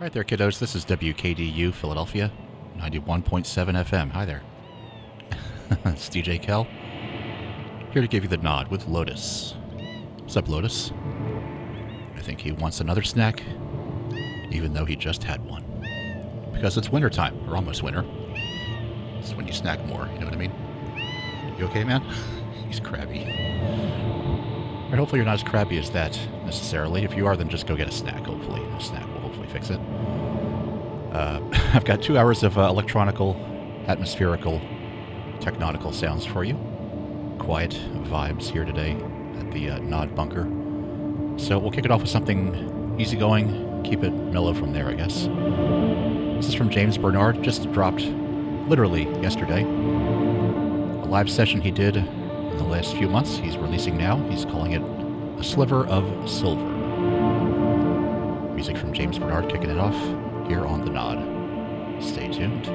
Right there, kiddos. This is WKDU Philadelphia, 91.7 FM. Hi there. it's DJ Kel. Here to give you the nod with Lotus. What's up, Lotus? I think he wants another snack, even though he just had one. Because it's winter time, or almost winter. It's when you snack more, you know what I mean? You okay, man? He's crabby. Right, hopefully you're not as crabby as that necessarily. If you are, then just go get a snack, hopefully. A snack will hopefully fix it. Uh, I've got two hours of uh, electronical, atmospherical, technonical sounds for you. Quiet vibes here today at the uh, Nod Bunker. So we'll kick it off with something easygoing, keep it mellow from there, I guess. This is from James Bernard, just dropped literally yesterday. A live session he did in the last few months. He's releasing now. He's calling it A Sliver of Silver. Music from James Bernard kicking it off here on The Nod. Stay tuned.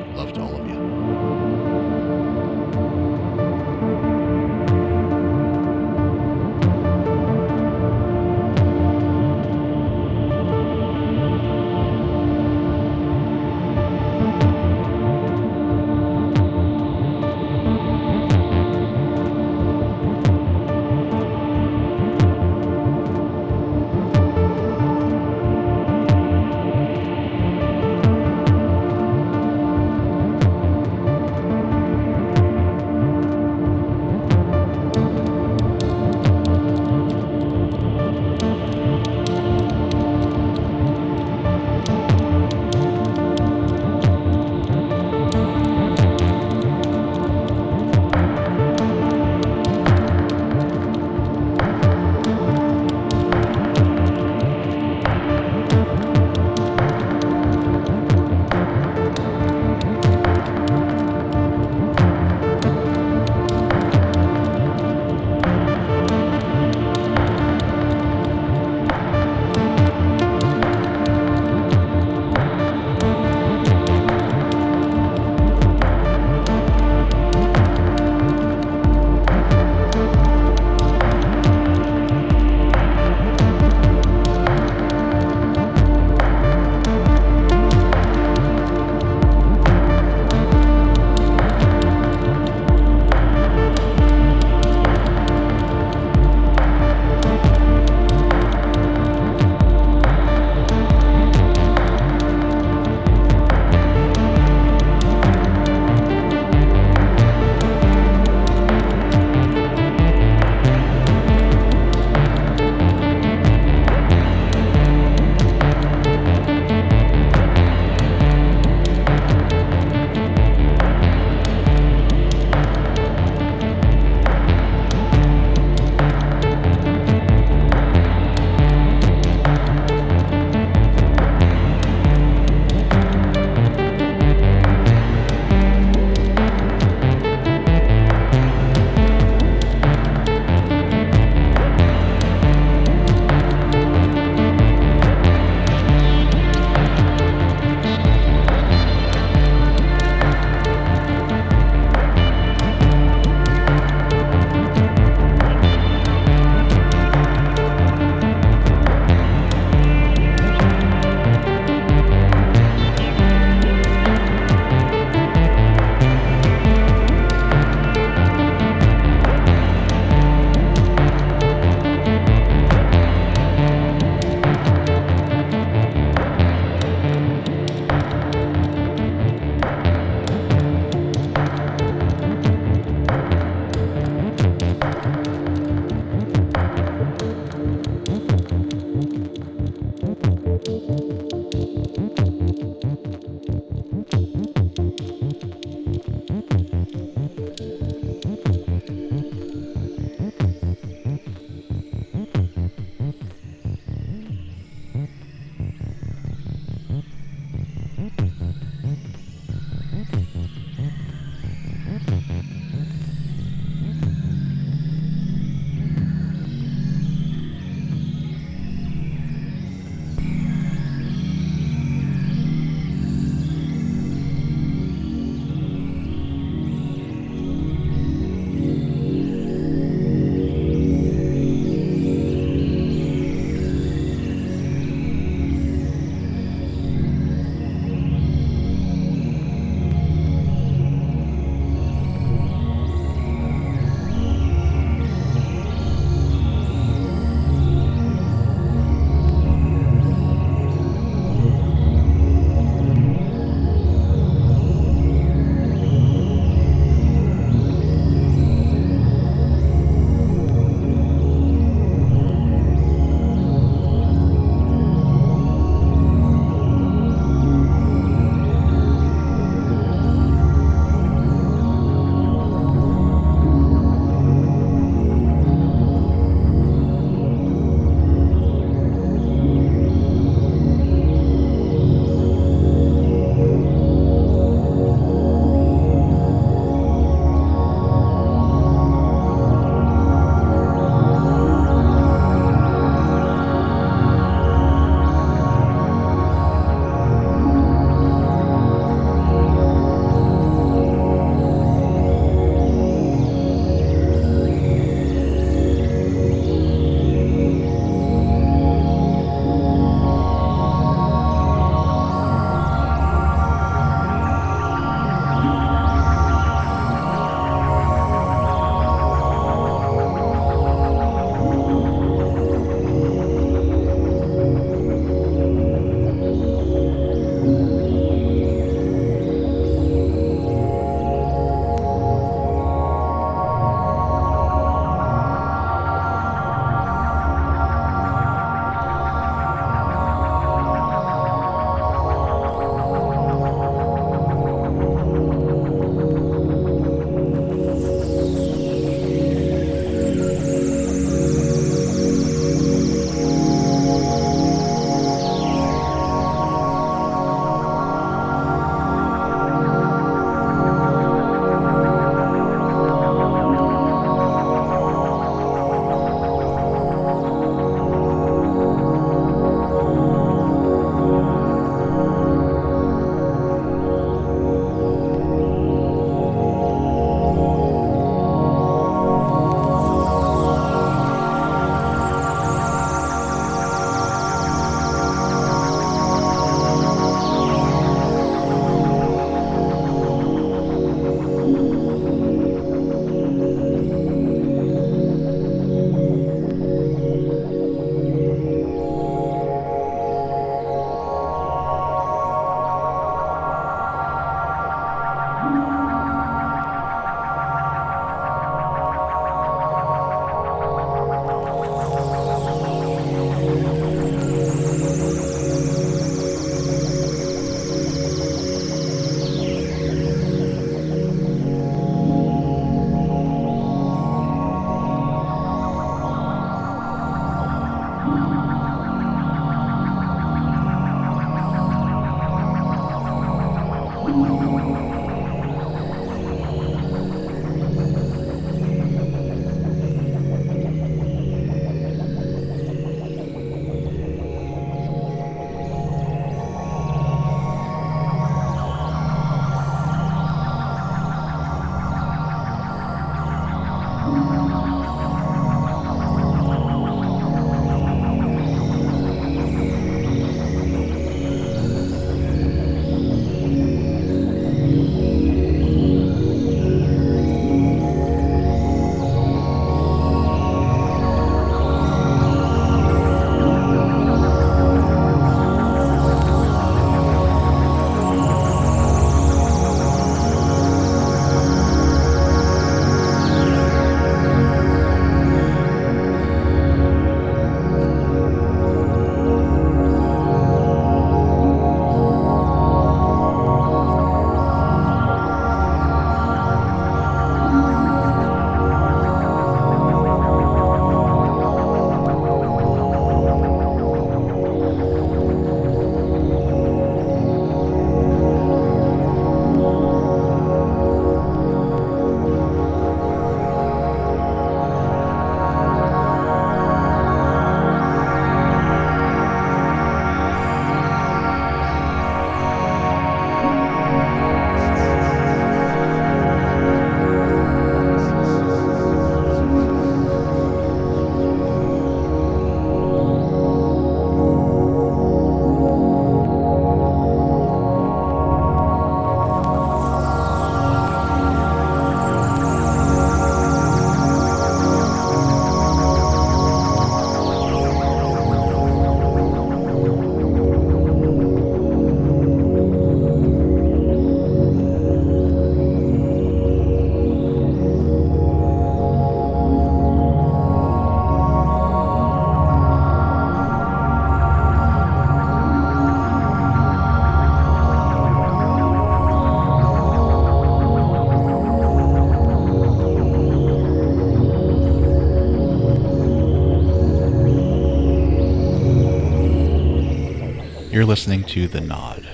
You're listening to The Nod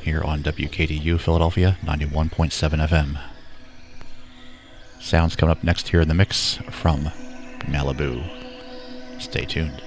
here on WKDU Philadelphia 91.7 FM. Sounds coming up next here in the mix from Malibu. Stay tuned.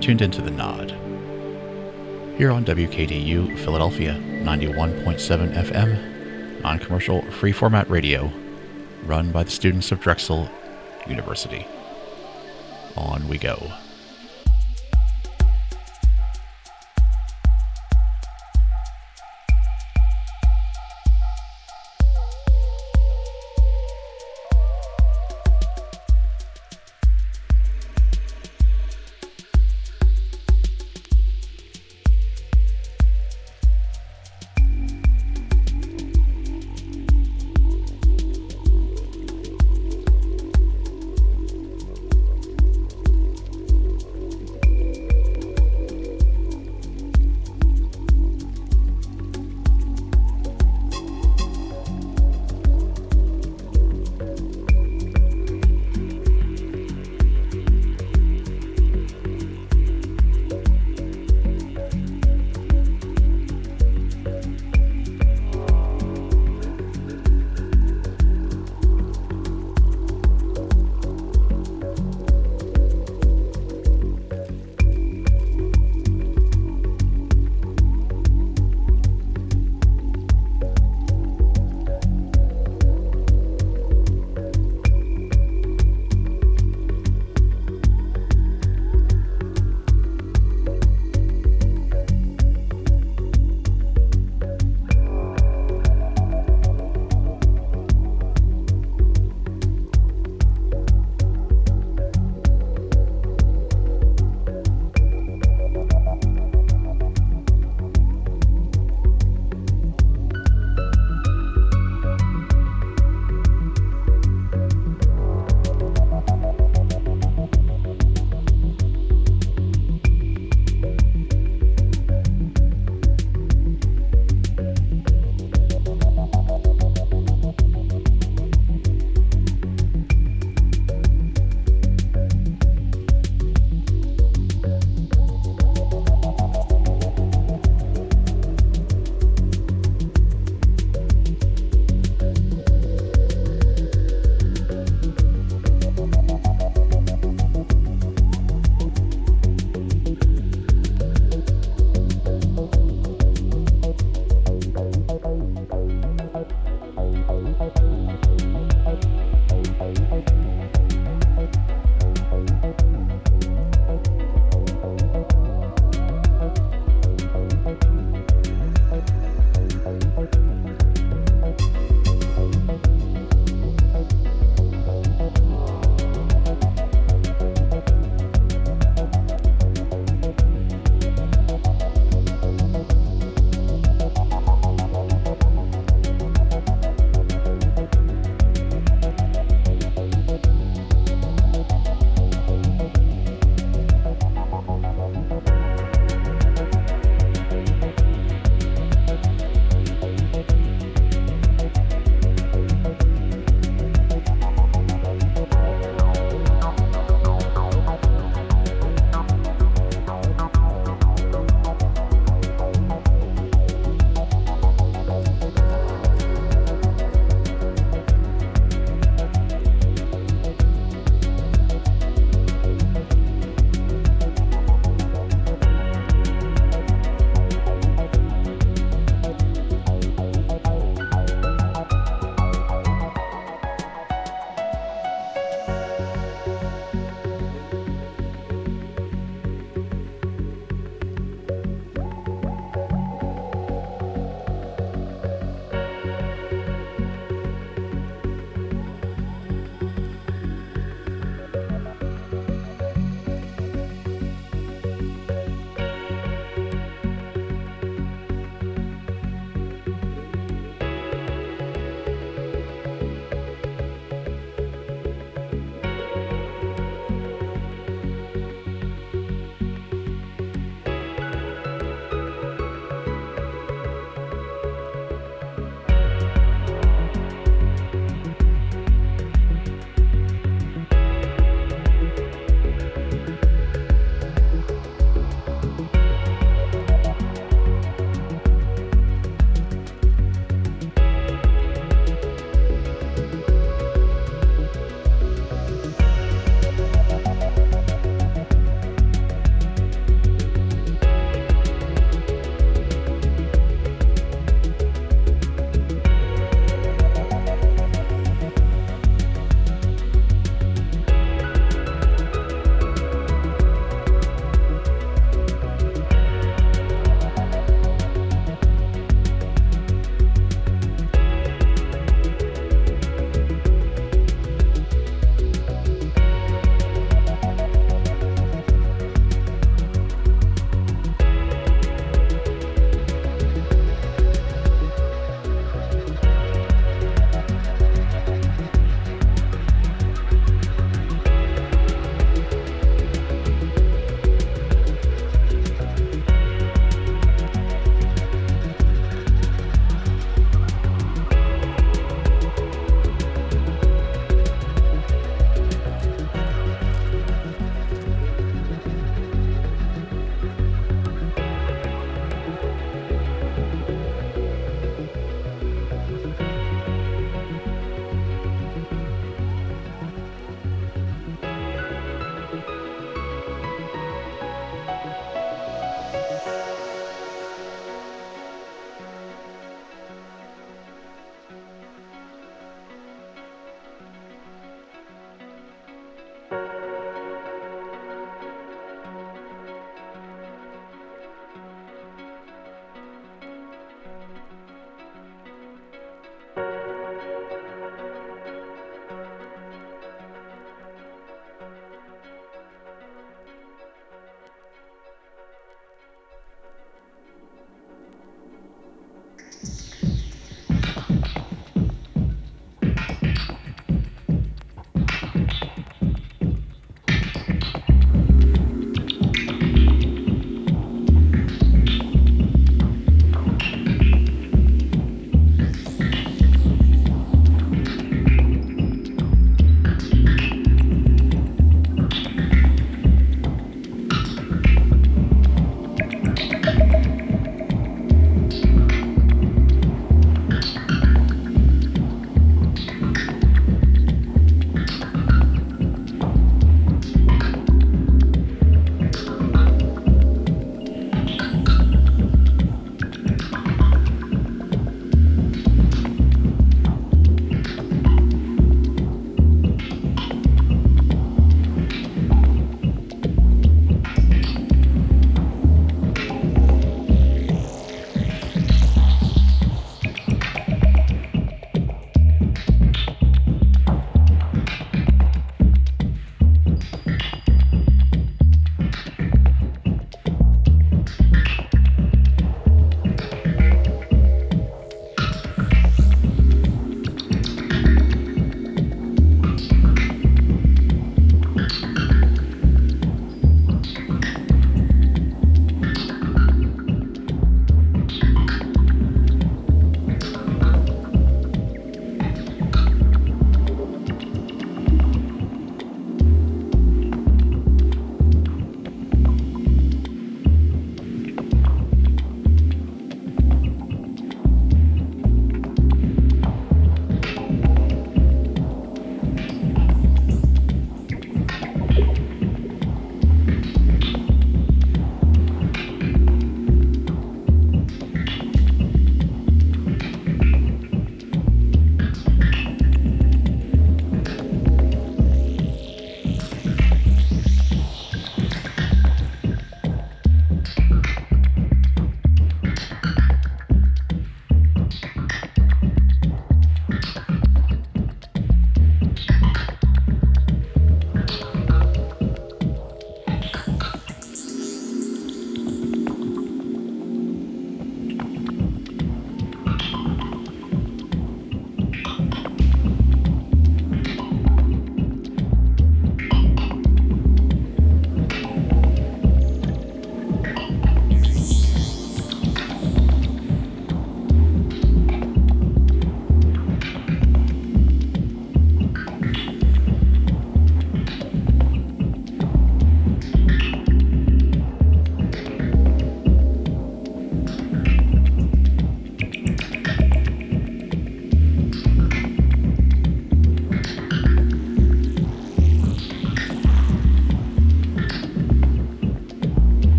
Tuned into The Nod. Here on WKDU Philadelphia, 91.7 FM, non commercial free format radio, run by the students of Drexel University. On we go.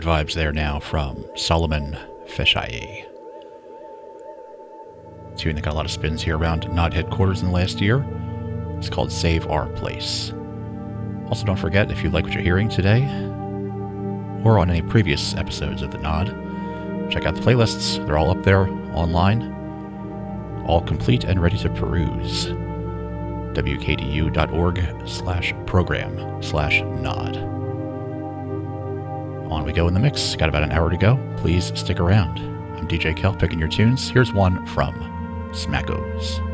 Good vibes there now from Solomon Feshai. Tune that got a lot of spins here around Nod headquarters in the last year. It's called Save Our Place. Also, don't forget if you like what you're hearing today, or on any previous episodes of the Nod, check out the playlists. They're all up there online, all complete and ready to peruse. wkdu.org slash program slash nod. We go in the mix. Got about an hour to go. Please stick around. I'm DJ Kel picking your tunes. Here's one from Smackos.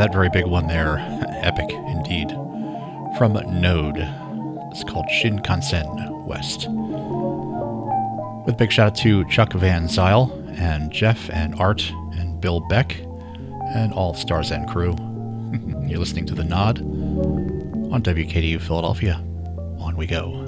That very big one there. Epic indeed. From Node. It's called Shinkansen West. With a big shout out to Chuck Van Zyl and Jeff and Art and Bill Beck and all Star's End crew. You're listening to The Nod on WKDU Philadelphia. On we go.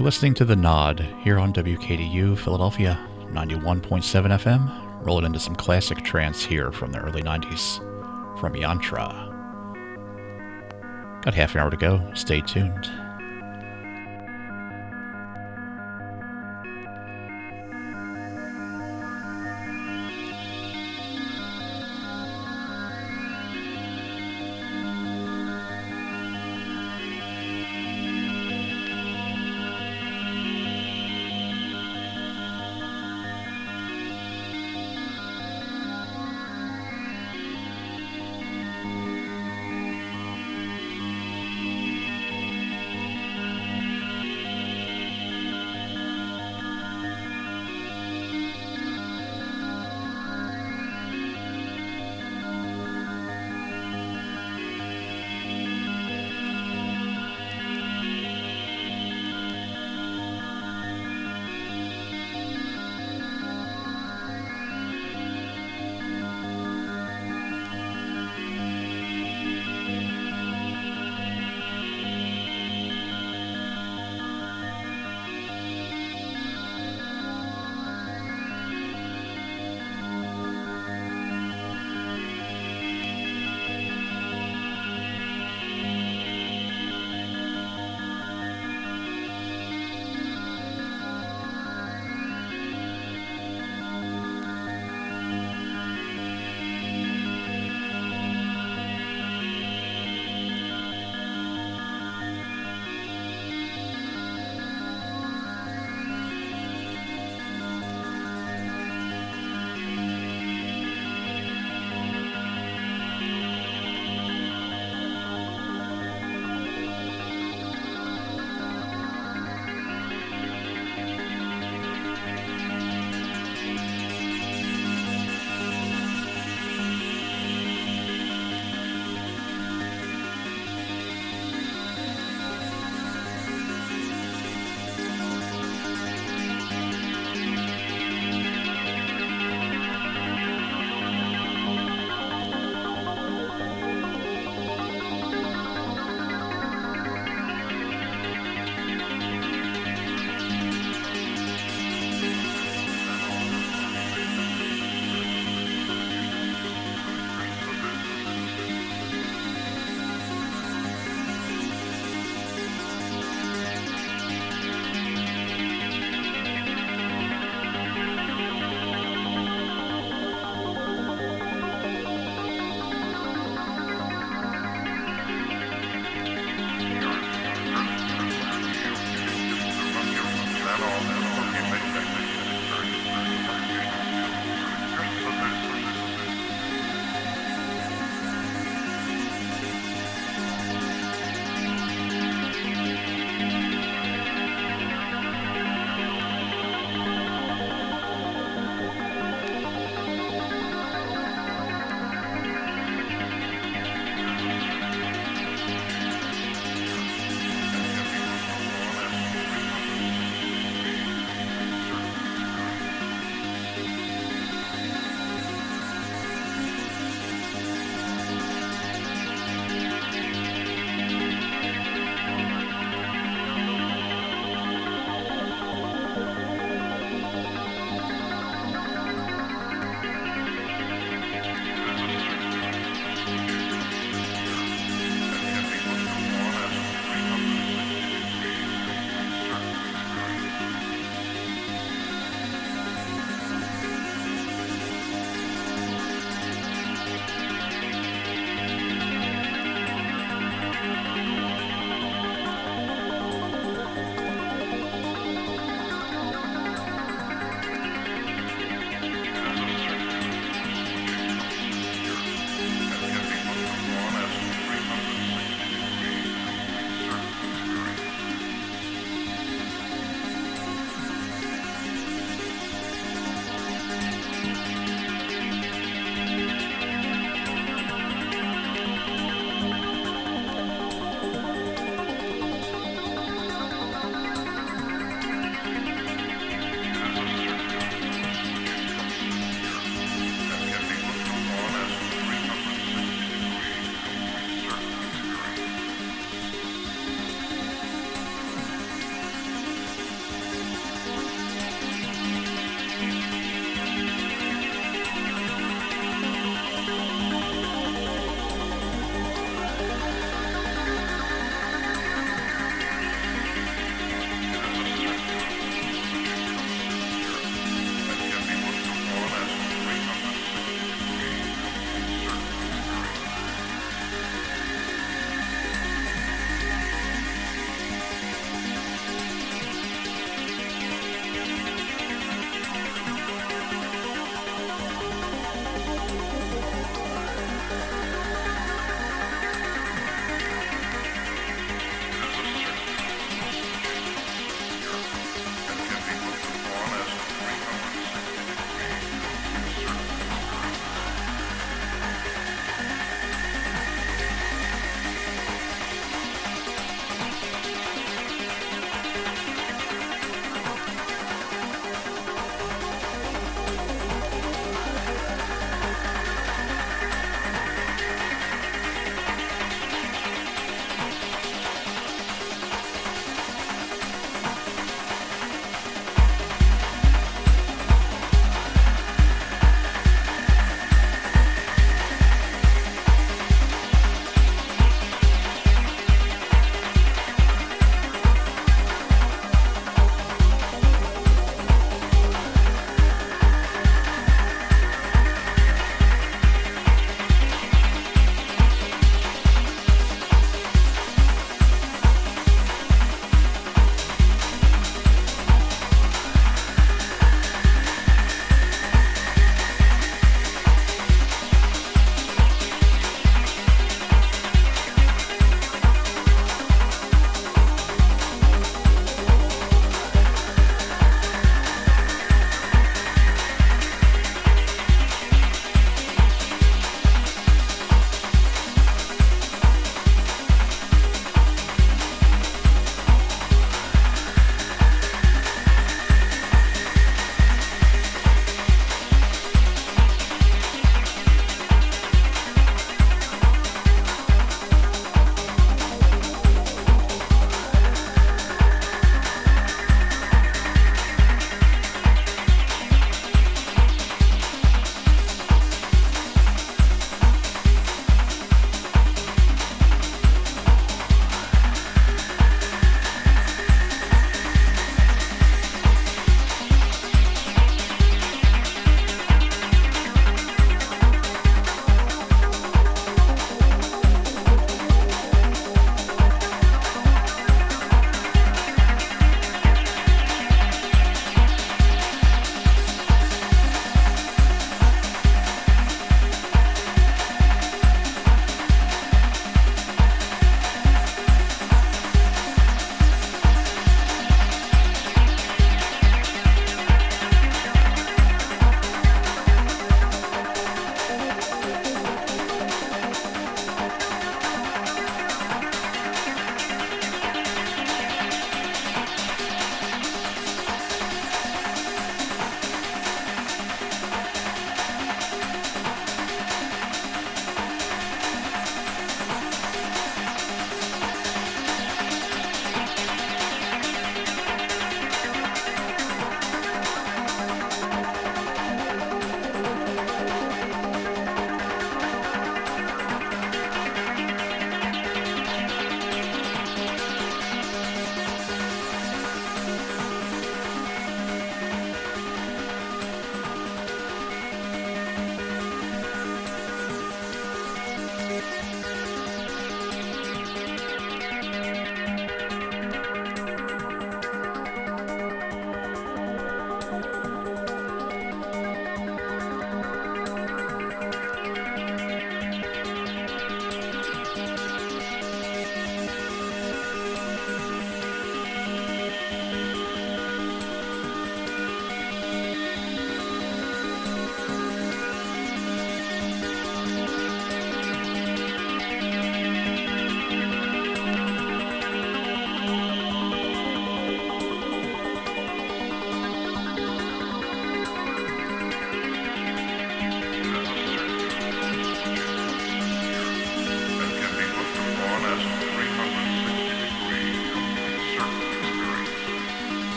You're listening to The Nod here on WKDU Philadelphia, 91.7 FM. Rolling into some classic trance here from the early 90s from Yantra. Got half an hour to go. Stay tuned.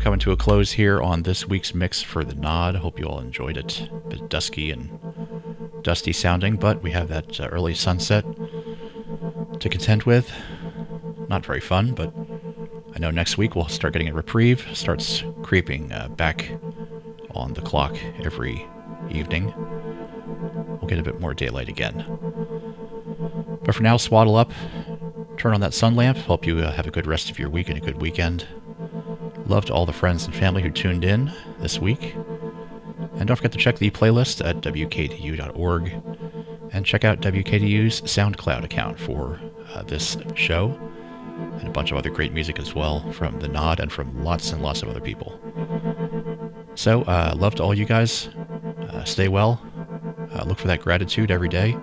Coming to a close here on this week's mix for the Nod. Hope you all enjoyed it. A bit dusky and dusty sounding, but we have that uh, early sunset to contend with. Not very fun, but I know next week we'll start getting a reprieve. Starts creeping uh, back on the clock every evening. We'll get a bit more daylight again. But for now, swaddle up, turn on that sun lamp. Hope you uh, have a good rest of your week and a good weekend. Love to all the friends and family who tuned in this week. And don't forget to check the playlist at wkdu.org and check out WKDU's SoundCloud account for uh, this show and a bunch of other great music as well from The Nod and from lots and lots of other people. So, uh, love to all you guys. Uh, stay well. Uh, look for that gratitude every day.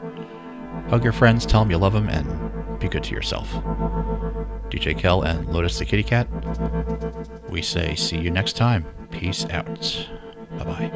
Hug your friends, tell them you love them, and be good to yourself. DJ Kel and Lotus the Kitty Cat. We say see you next time. Peace out. Bye bye.